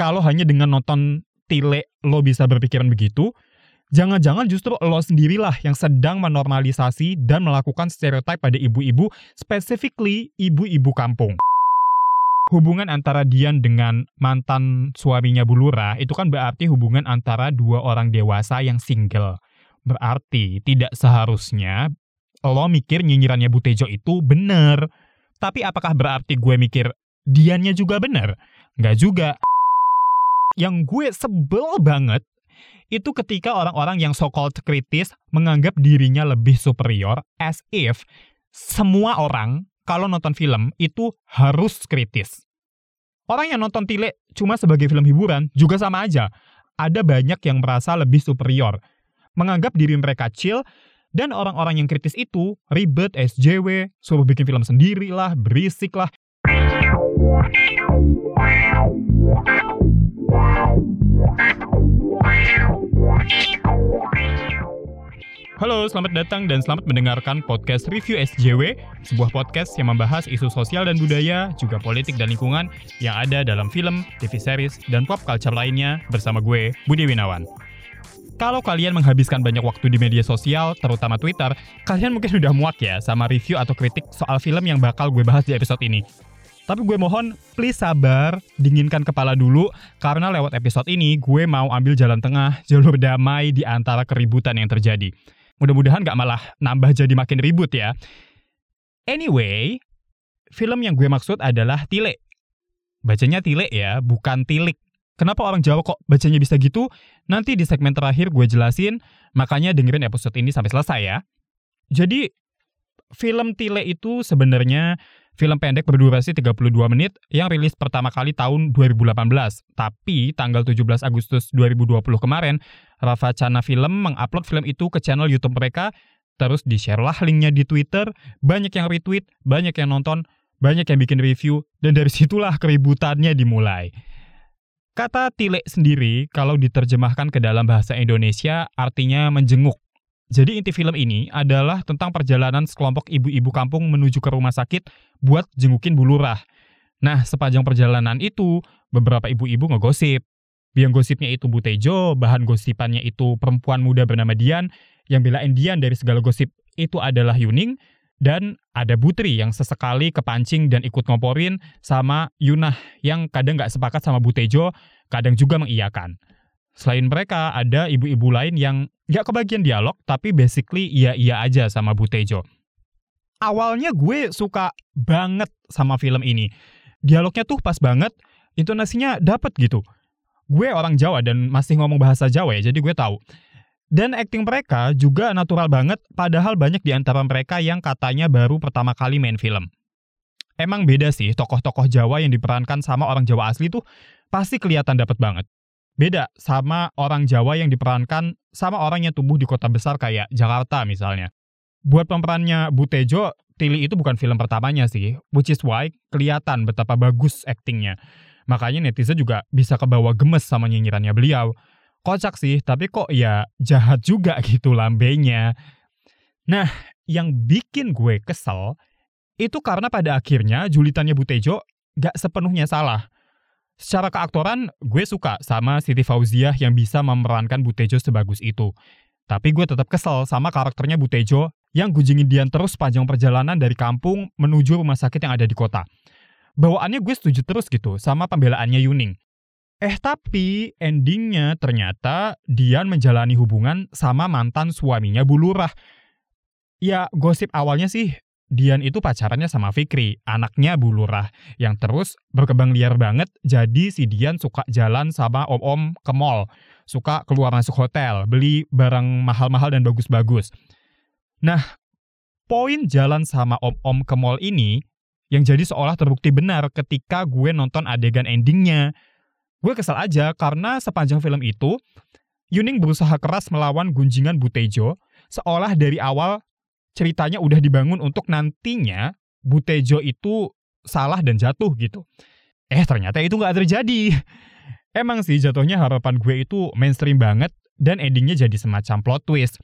kalau hanya dengan nonton tile lo bisa berpikiran begitu, jangan-jangan justru lo sendirilah yang sedang menormalisasi dan melakukan stereotip pada ibu-ibu, specifically ibu-ibu kampung. Hubungan antara Dian dengan mantan suaminya Bulura itu kan berarti hubungan antara dua orang dewasa yang single. Berarti tidak seharusnya lo mikir nyinyirannya Butejo itu bener. Tapi apakah berarti gue mikir Diannya juga bener? Nggak juga. Yang gue sebel banget itu ketika orang-orang yang so-called kritis menganggap dirinya lebih superior as if semua orang kalau nonton film itu harus kritis. Orang yang nonton Tile cuma sebagai film hiburan juga sama aja. Ada banyak yang merasa lebih superior. Menganggap diri mereka chill, dan orang-orang yang kritis itu ribet SJW, suruh bikin film sendiri lah, berisik lah. Halo, selamat datang dan selamat mendengarkan podcast Review SJW, sebuah podcast yang membahas isu sosial dan budaya, juga politik dan lingkungan yang ada dalam film, TV series, dan pop culture lainnya bersama gue, Budi Winawan. Kalau kalian menghabiskan banyak waktu di media sosial, terutama Twitter, kalian mungkin sudah muak ya sama review atau kritik soal film yang bakal gue bahas di episode ini. Tapi gue mohon, please sabar, dinginkan kepala dulu, karena lewat episode ini gue mau ambil jalan tengah, jalur damai di antara keributan yang terjadi. Mudah-mudahan gak malah nambah jadi makin ribut ya. Anyway, film yang gue maksud adalah Tile. Bacanya Tile ya, bukan Tilik. Kenapa orang Jawa kok bacanya bisa gitu? Nanti di segmen terakhir gue jelasin, makanya dengerin episode ini sampai selesai ya. Jadi, film Tile itu sebenarnya film pendek berdurasi 32 menit yang rilis pertama kali tahun 2018. Tapi tanggal 17 Agustus 2020 kemarin, Rafa Chana Film mengupload film itu ke channel YouTube mereka, terus di-share lah linknya di Twitter, banyak yang retweet, banyak yang nonton, banyak yang bikin review, dan dari situlah keributannya dimulai. Kata Tile sendiri, kalau diterjemahkan ke dalam bahasa Indonesia, artinya menjenguk. Jadi inti film ini adalah tentang perjalanan sekelompok ibu-ibu kampung menuju ke rumah sakit buat jengukin Bu Lurah. Nah, sepanjang perjalanan itu, beberapa ibu-ibu ngegosip. Yang gosipnya itu Bu Tejo, bahan gosipannya itu perempuan muda bernama Dian, yang belain Dian dari segala gosip itu adalah Yuning, dan ada Butri yang sesekali kepancing dan ikut ngoporin sama Yunah yang kadang nggak sepakat sama Bu Tejo, kadang juga mengiyakan. Selain mereka, ada ibu-ibu lain yang gak kebagian dialog, tapi basically iya-iya aja sama Bu Tejo. Awalnya gue suka banget sama film ini. Dialognya tuh pas banget, intonasinya dapet gitu. Gue orang Jawa dan masih ngomong bahasa Jawa ya, jadi gue tahu. Dan acting mereka juga natural banget, padahal banyak di antara mereka yang katanya baru pertama kali main film. Emang beda sih, tokoh-tokoh Jawa yang diperankan sama orang Jawa asli tuh pasti kelihatan dapet banget. Beda sama orang Jawa yang diperankan sama orang yang tumbuh di kota besar kayak Jakarta misalnya. Buat pemerannya Bu Tejo, Tili itu bukan film pertamanya sih, which is why kelihatan betapa bagus aktingnya. Makanya netizen juga bisa kebawa gemes sama nyinyirannya beliau. Kocak sih, tapi kok ya jahat juga gitu lambenya. Nah, yang bikin gue kesel, itu karena pada akhirnya julitannya Bu Tejo gak sepenuhnya salah. Secara keaktoran, gue suka sama Siti Fauziah yang bisa memerankan Butejo sebagus itu. Tapi gue tetap kesel sama karakternya Butejo yang gujingin Dian terus sepanjang perjalanan dari kampung menuju rumah sakit yang ada di kota. Bawaannya gue setuju terus gitu sama pembelaannya Yuning. Eh tapi endingnya ternyata Dian menjalani hubungan sama mantan suaminya Bulurah. Ya gosip awalnya sih Dian itu pacarannya sama Fikri, anaknya Bu Lurah, yang terus berkembang liar banget, jadi si Dian suka jalan sama om-om ke mall, suka keluar masuk hotel, beli barang mahal-mahal dan bagus-bagus. Nah, poin jalan sama om-om ke mall ini, yang jadi seolah terbukti benar ketika gue nonton adegan endingnya. Gue kesal aja karena sepanjang film itu, Yuning berusaha keras melawan gunjingan Butejo, seolah dari awal ceritanya udah dibangun untuk nantinya Butejo itu salah dan jatuh gitu. Eh ternyata itu nggak terjadi. Emang sih jatuhnya harapan gue itu mainstream banget dan endingnya jadi semacam plot twist.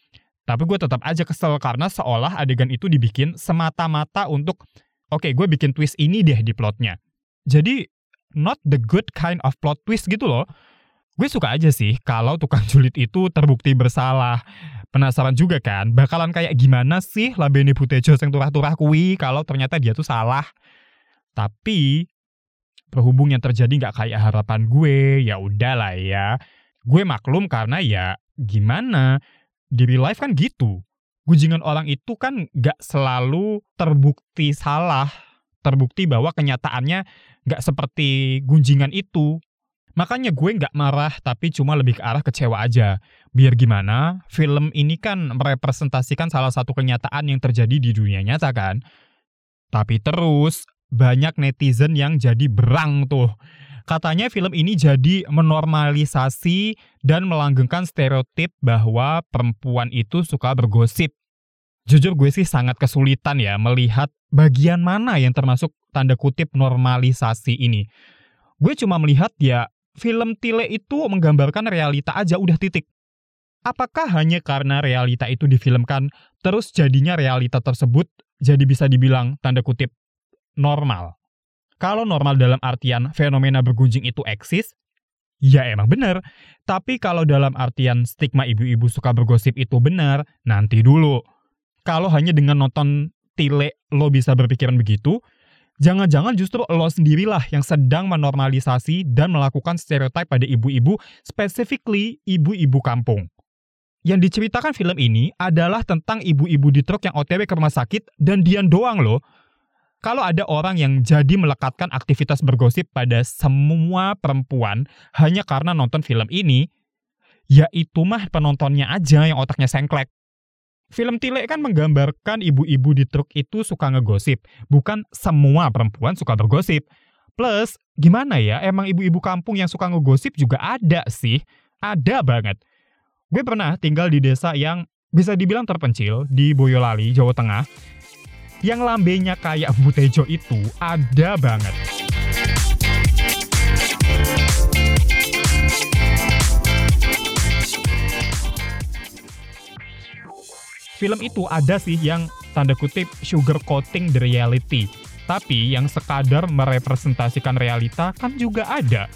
Tapi gue tetap aja kesel karena seolah adegan itu dibikin semata-mata untuk oke okay, gue bikin twist ini deh di plotnya. Jadi not the good kind of plot twist gitu loh. Gue suka aja sih kalau tukang julid itu terbukti bersalah. Penasaran juga kan, bakalan kayak gimana sih labene Butejo yang turah-turah kui kalau ternyata dia tuh salah. Tapi berhubung yang terjadi nggak kayak harapan gue, ya udahlah ya. Gue maklum karena ya gimana, di real life kan gitu. Gunjingan orang itu kan nggak selalu terbukti salah, terbukti bahwa kenyataannya nggak seperti gunjingan itu. Makanya gue nggak marah, tapi cuma lebih ke arah kecewa aja. Biar gimana, film ini kan merepresentasikan salah satu kenyataan yang terjadi di dunia nyata kan. Tapi terus, banyak netizen yang jadi berang tuh. Katanya film ini jadi menormalisasi dan melanggengkan stereotip bahwa perempuan itu suka bergosip. Jujur gue sih sangat kesulitan ya melihat bagian mana yang termasuk tanda kutip normalisasi ini. Gue cuma melihat ya film Tile itu menggambarkan realita aja udah titik. Apakah hanya karena realita itu difilmkan, terus jadinya realita tersebut jadi bisa dibilang tanda kutip normal? Kalau normal dalam artian fenomena bergunjing itu eksis, ya emang benar. Tapi kalau dalam artian stigma ibu-ibu suka bergosip itu benar, nanti dulu. Kalau hanya dengan nonton Tile lo bisa berpikiran begitu, Jangan-jangan justru lo sendirilah yang sedang menormalisasi dan melakukan stereotip pada ibu-ibu, specifically ibu-ibu kampung. Yang diceritakan film ini adalah tentang ibu-ibu di truk yang OTW ke rumah sakit dan Dian doang loh. Kalau ada orang yang jadi melekatkan aktivitas bergosip pada semua perempuan hanya karena nonton film ini, ya itu mah penontonnya aja yang otaknya sengklek. Film Tile kan menggambarkan ibu-ibu di truk itu suka ngegosip, bukan semua perempuan suka bergosip. Plus, gimana ya, emang ibu-ibu kampung yang suka ngegosip juga ada sih, ada banget. Gue pernah tinggal di desa yang bisa dibilang terpencil di Boyolali, Jawa Tengah, yang lambenya kayak Butejo itu ada banget. Film itu ada sih yang tanda kutip sugar coating the reality. Tapi yang sekadar merepresentasikan realita kan juga ada.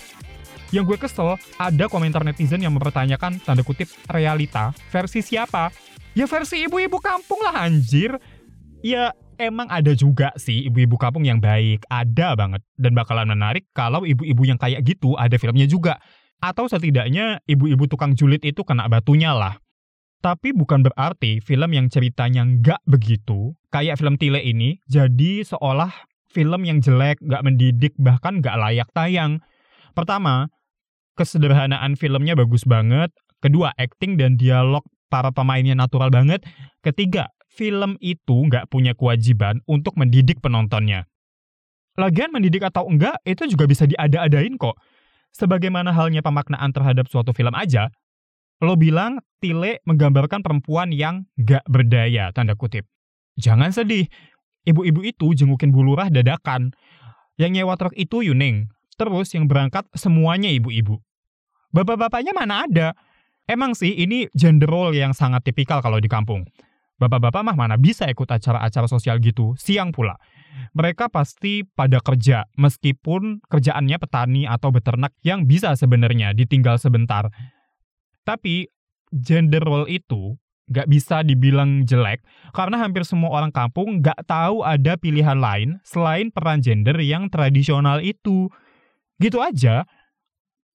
Yang gue kesel, ada komentar netizen yang mempertanyakan tanda kutip realita versi siapa? Ya versi ibu-ibu kampung lah anjir. Ya emang ada juga sih ibu-ibu kampung yang baik, ada banget. Dan bakalan menarik kalau ibu-ibu yang kayak gitu ada filmnya juga. Atau setidaknya ibu-ibu tukang julid itu kena batunya lah. Tapi bukan berarti film yang ceritanya nggak begitu, kayak film Tile ini, jadi seolah film yang jelek, nggak mendidik, bahkan nggak layak tayang. Pertama, kesederhanaan filmnya bagus banget. Kedua, acting dan dialog para pemainnya natural banget. Ketiga, film itu nggak punya kewajiban untuk mendidik penontonnya. Lagian mendidik atau enggak, itu juga bisa diada-adain kok. Sebagaimana halnya pemaknaan terhadap suatu film aja, Lo bilang Tile menggambarkan perempuan yang gak berdaya, tanda kutip. Jangan sedih, ibu-ibu itu jengukin bulurah dadakan. Yang nyewa truk itu Yuning, terus yang berangkat semuanya ibu-ibu. Bapak-bapaknya mana ada? Emang sih ini gender role yang sangat tipikal kalau di kampung. Bapak-bapak mah mana bisa ikut acara-acara sosial gitu, siang pula. Mereka pasti pada kerja, meskipun kerjaannya petani atau beternak yang bisa sebenarnya ditinggal sebentar. Tapi gender role itu nggak bisa dibilang jelek karena hampir semua orang kampung nggak tahu ada pilihan lain selain peran gender yang tradisional itu. Gitu aja,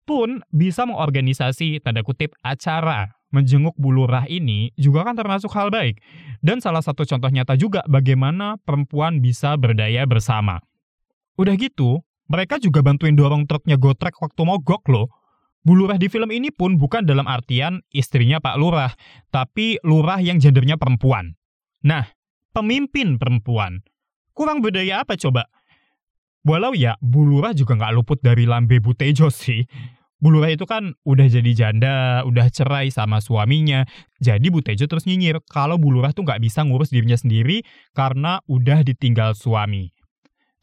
pun bisa mengorganisasi tanda kutip acara menjenguk bulurah ini juga kan termasuk hal baik. Dan salah satu contoh nyata juga bagaimana perempuan bisa berdaya bersama. Udah gitu, mereka juga bantuin dorong truknya gotrek waktu mogok loh. Bu Lurah di film ini pun bukan dalam artian istrinya Pak Lurah, tapi lurah yang gendernya perempuan. Nah, pemimpin perempuan. Kurang berdaya apa coba? Walau ya, Bu Lurah juga nggak luput dari lambe butejo sih. Bu Lurah itu kan udah jadi janda, udah cerai sama suaminya. Jadi Butejo terus nyinyir kalau Bu Lurah tuh nggak bisa ngurus dirinya sendiri karena udah ditinggal suami.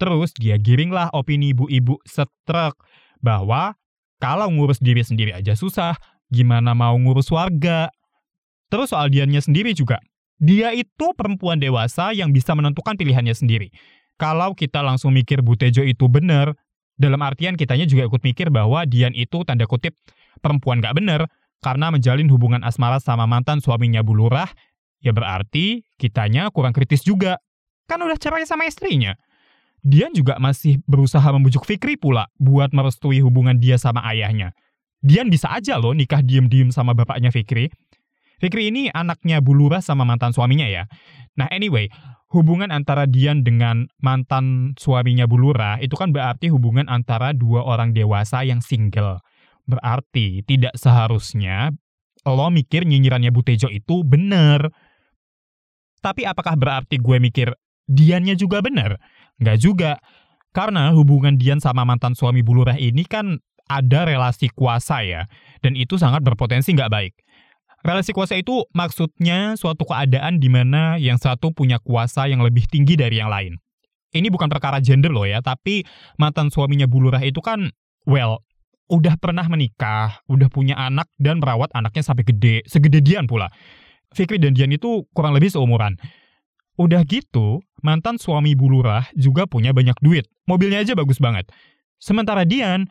Terus dia giringlah opini ibu-ibu setrek bahwa kalau ngurus diri sendiri aja susah, gimana mau ngurus warga? Terus soal Diannya sendiri juga. Dia itu perempuan dewasa yang bisa menentukan pilihannya sendiri. Kalau kita langsung mikir Butejo itu benar, Dalam artian kitanya juga ikut mikir bahwa Dian itu tanda kutip perempuan gak bener karena menjalin hubungan asmara sama mantan suaminya Bu Lurah, ya berarti kitanya kurang kritis juga. Kan udah cerai sama istrinya. Dian juga masih berusaha membujuk Fikri pula buat merestui hubungan dia sama ayahnya. Dian bisa aja loh nikah diem-diem sama bapaknya Fikri. Fikri ini anaknya Bulura sama mantan suaminya ya. Nah anyway, hubungan antara Dian dengan mantan suaminya Bulura itu kan berarti hubungan antara dua orang dewasa yang single. Berarti tidak seharusnya lo mikir nyinyirannya Butejo itu bener. Tapi apakah berarti gue mikir Diannya juga bener? Nggak juga. Karena hubungan Dian sama mantan suami Bulurah ini kan ada relasi kuasa ya, dan itu sangat berpotensi nggak baik. Relasi kuasa itu maksudnya suatu keadaan di mana yang satu punya kuasa yang lebih tinggi dari yang lain. Ini bukan perkara gender loh ya, tapi mantan suaminya Bulurah itu kan, well, udah pernah menikah, udah punya anak dan merawat anaknya sampai gede, segede Dian pula. Fikri dan Dian itu kurang lebih seumuran. Udah gitu, mantan suami Bulurah juga punya banyak duit. Mobilnya aja bagus banget. Sementara Dian,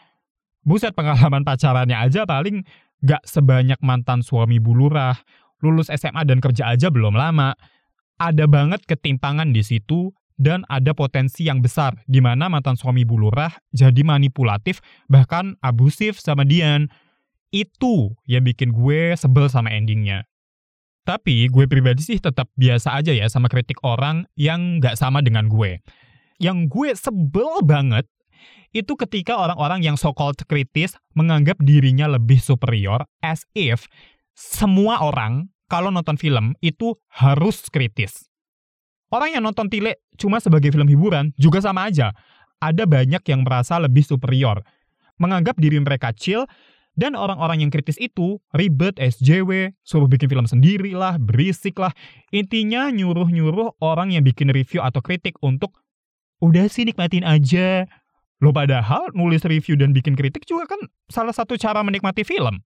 buset pengalaman pacarannya aja paling gak sebanyak mantan suami Bulurah. Lulus SMA dan kerja aja belum lama. Ada banget ketimpangan di situ dan ada potensi yang besar di mana mantan suami Bulurah jadi manipulatif bahkan abusif sama Dian. Itu yang bikin gue sebel sama endingnya. Tapi gue pribadi sih tetap biasa aja ya sama kritik orang yang nggak sama dengan gue. Yang gue sebel banget itu ketika orang-orang yang so-called kritis menganggap dirinya lebih superior as if semua orang kalau nonton film itu harus kritis. Orang yang nonton Tile cuma sebagai film hiburan juga sama aja. Ada banyak yang merasa lebih superior. Menganggap diri mereka chill dan orang-orang yang kritis itu ribet SJW, suruh bikin film sendiri lah, berisik lah. Intinya nyuruh-nyuruh orang yang bikin review atau kritik untuk udah sih nikmatin aja. Lo padahal nulis review dan bikin kritik juga kan salah satu cara menikmati film.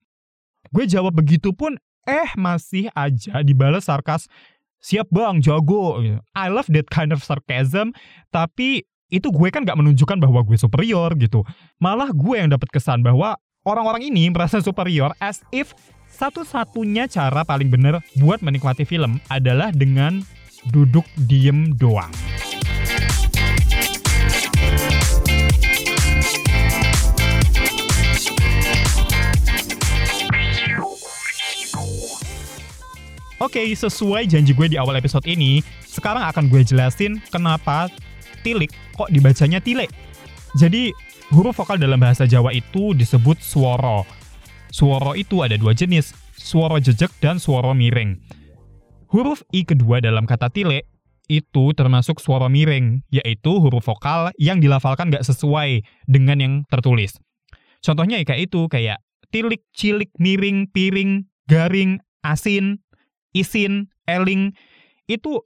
Gue jawab begitu pun, eh masih aja dibalas sarkas. Siap bang, jago. I love that kind of sarcasm. Tapi itu gue kan gak menunjukkan bahwa gue superior gitu. Malah gue yang dapat kesan bahwa orang-orang ini merasa superior as if satu-satunya cara paling benar buat menikmati film adalah dengan duduk diem doang. Oke, okay, sesuai janji gue di awal episode ini, sekarang akan gue jelasin kenapa tilik kok dibacanya tile. Jadi, Huruf vokal dalam bahasa Jawa itu disebut suara. Suara itu ada dua jenis, suara jejak dan suara miring. Huruf I kedua dalam kata tile itu termasuk suara miring, yaitu huruf vokal yang dilafalkan gak sesuai dengan yang tertulis. Contohnya ya kayak itu, kayak tilik, cilik, miring, piring, garing, asin, isin, eling, itu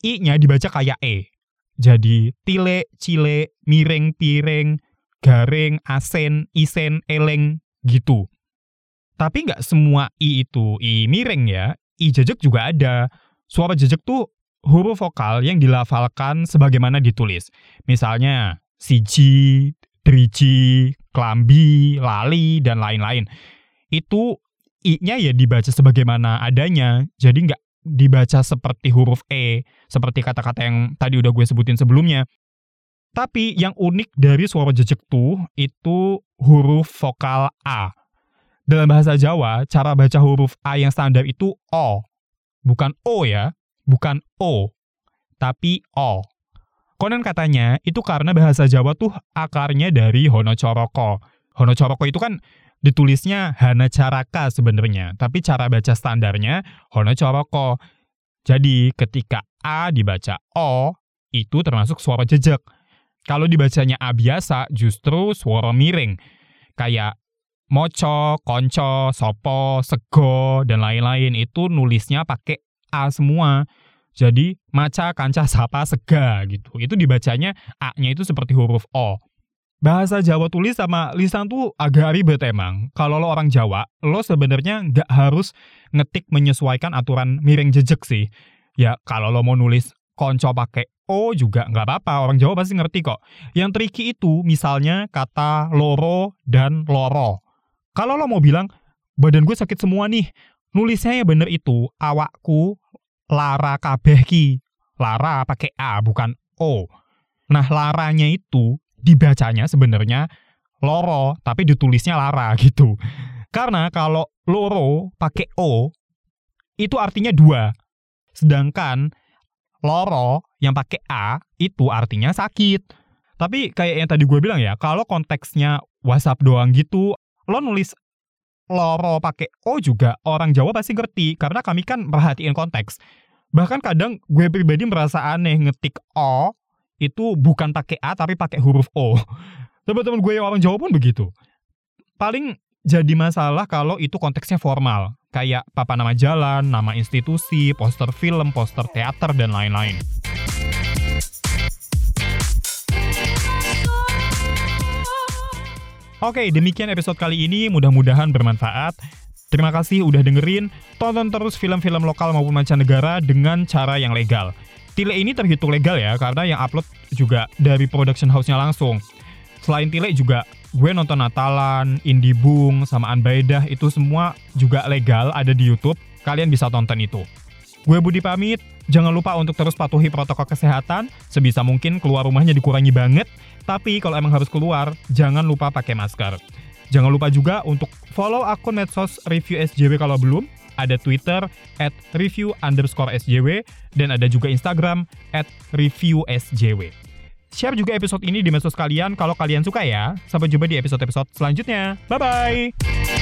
I-nya dibaca kayak E. Jadi tile, cile, miring, piring, garing, asen, isen, eleng, gitu. Tapi nggak semua i itu i miring ya, i jejak juga ada. Suara jejak tuh huruf vokal yang dilafalkan sebagaimana ditulis. Misalnya, siji, driji, klambi, lali, dan lain-lain. Itu i-nya ya dibaca sebagaimana adanya, jadi nggak dibaca seperti huruf E, seperti kata-kata yang tadi udah gue sebutin sebelumnya. Tapi yang unik dari suara jejak tuh itu huruf vokal A. Dalam bahasa Jawa, cara baca huruf A yang standar itu O. Bukan O ya, bukan O, tapi O. Konon katanya itu karena bahasa Jawa tuh akarnya dari Hono Coroko. Hono Coroko itu kan ditulisnya Hana Caraka sebenarnya, tapi cara baca standarnya Hono Coroko. Jadi ketika A dibaca O, itu termasuk suara jejak. Kalau dibacanya A biasa, justru suara miring. Kayak moco, konco, sopo, sego, dan lain-lain itu nulisnya pakai A semua. Jadi maca, kanca, sapa, sega gitu. Itu dibacanya A-nya itu seperti huruf O. Bahasa Jawa tulis sama lisan tuh agak ribet emang. Kalau lo orang Jawa, lo sebenarnya nggak harus ngetik menyesuaikan aturan miring jejak sih. Ya kalau lo mau nulis konco pakai O juga nggak apa-apa, orang Jawa pasti ngerti kok. Yang tricky itu misalnya kata loro dan loro. Kalau lo mau bilang, badan gue sakit semua nih, nulisnya ya bener itu, awakku lara kabeh. Lara pakai A, bukan O. Nah, laranya itu dibacanya sebenarnya loro, tapi ditulisnya lara gitu. Karena kalau loro pakai O, itu artinya dua. Sedangkan loro yang pakai A itu artinya sakit. Tapi kayak yang tadi gue bilang ya, kalau konteksnya WhatsApp doang gitu, lo nulis loro pakai O juga orang Jawa pasti ngerti karena kami kan perhatiin konteks. Bahkan kadang gue pribadi merasa aneh ngetik O itu bukan pakai A tapi pakai huruf O. Teman-teman gue yang orang Jawa pun begitu. Paling jadi masalah kalau itu konteksnya formal, kayak papa nama jalan, nama institusi, poster film, poster teater, dan lain-lain. Oke, demikian episode kali ini. Mudah-mudahan bermanfaat. Terima kasih udah dengerin. Tonton terus film-film lokal maupun mancanegara dengan cara yang legal. Tile ini terhitung legal ya, karena yang upload juga dari production house-nya langsung. Selain Tile juga gue nonton Natalan, Indie Bung, sama Anbaidah itu semua juga legal ada di YouTube. Kalian bisa tonton itu. Gue Budi pamit, jangan lupa untuk terus patuhi protokol kesehatan, sebisa mungkin keluar rumahnya dikurangi banget, tapi kalau emang harus keluar, jangan lupa pakai masker. Jangan lupa juga untuk follow akun medsos review SJW kalau belum, ada Twitter at review underscore SJW, dan ada juga Instagram at review SJW. Share juga episode ini di medsos kalian kalau kalian suka ya. Sampai jumpa di episode-episode selanjutnya. Bye-bye!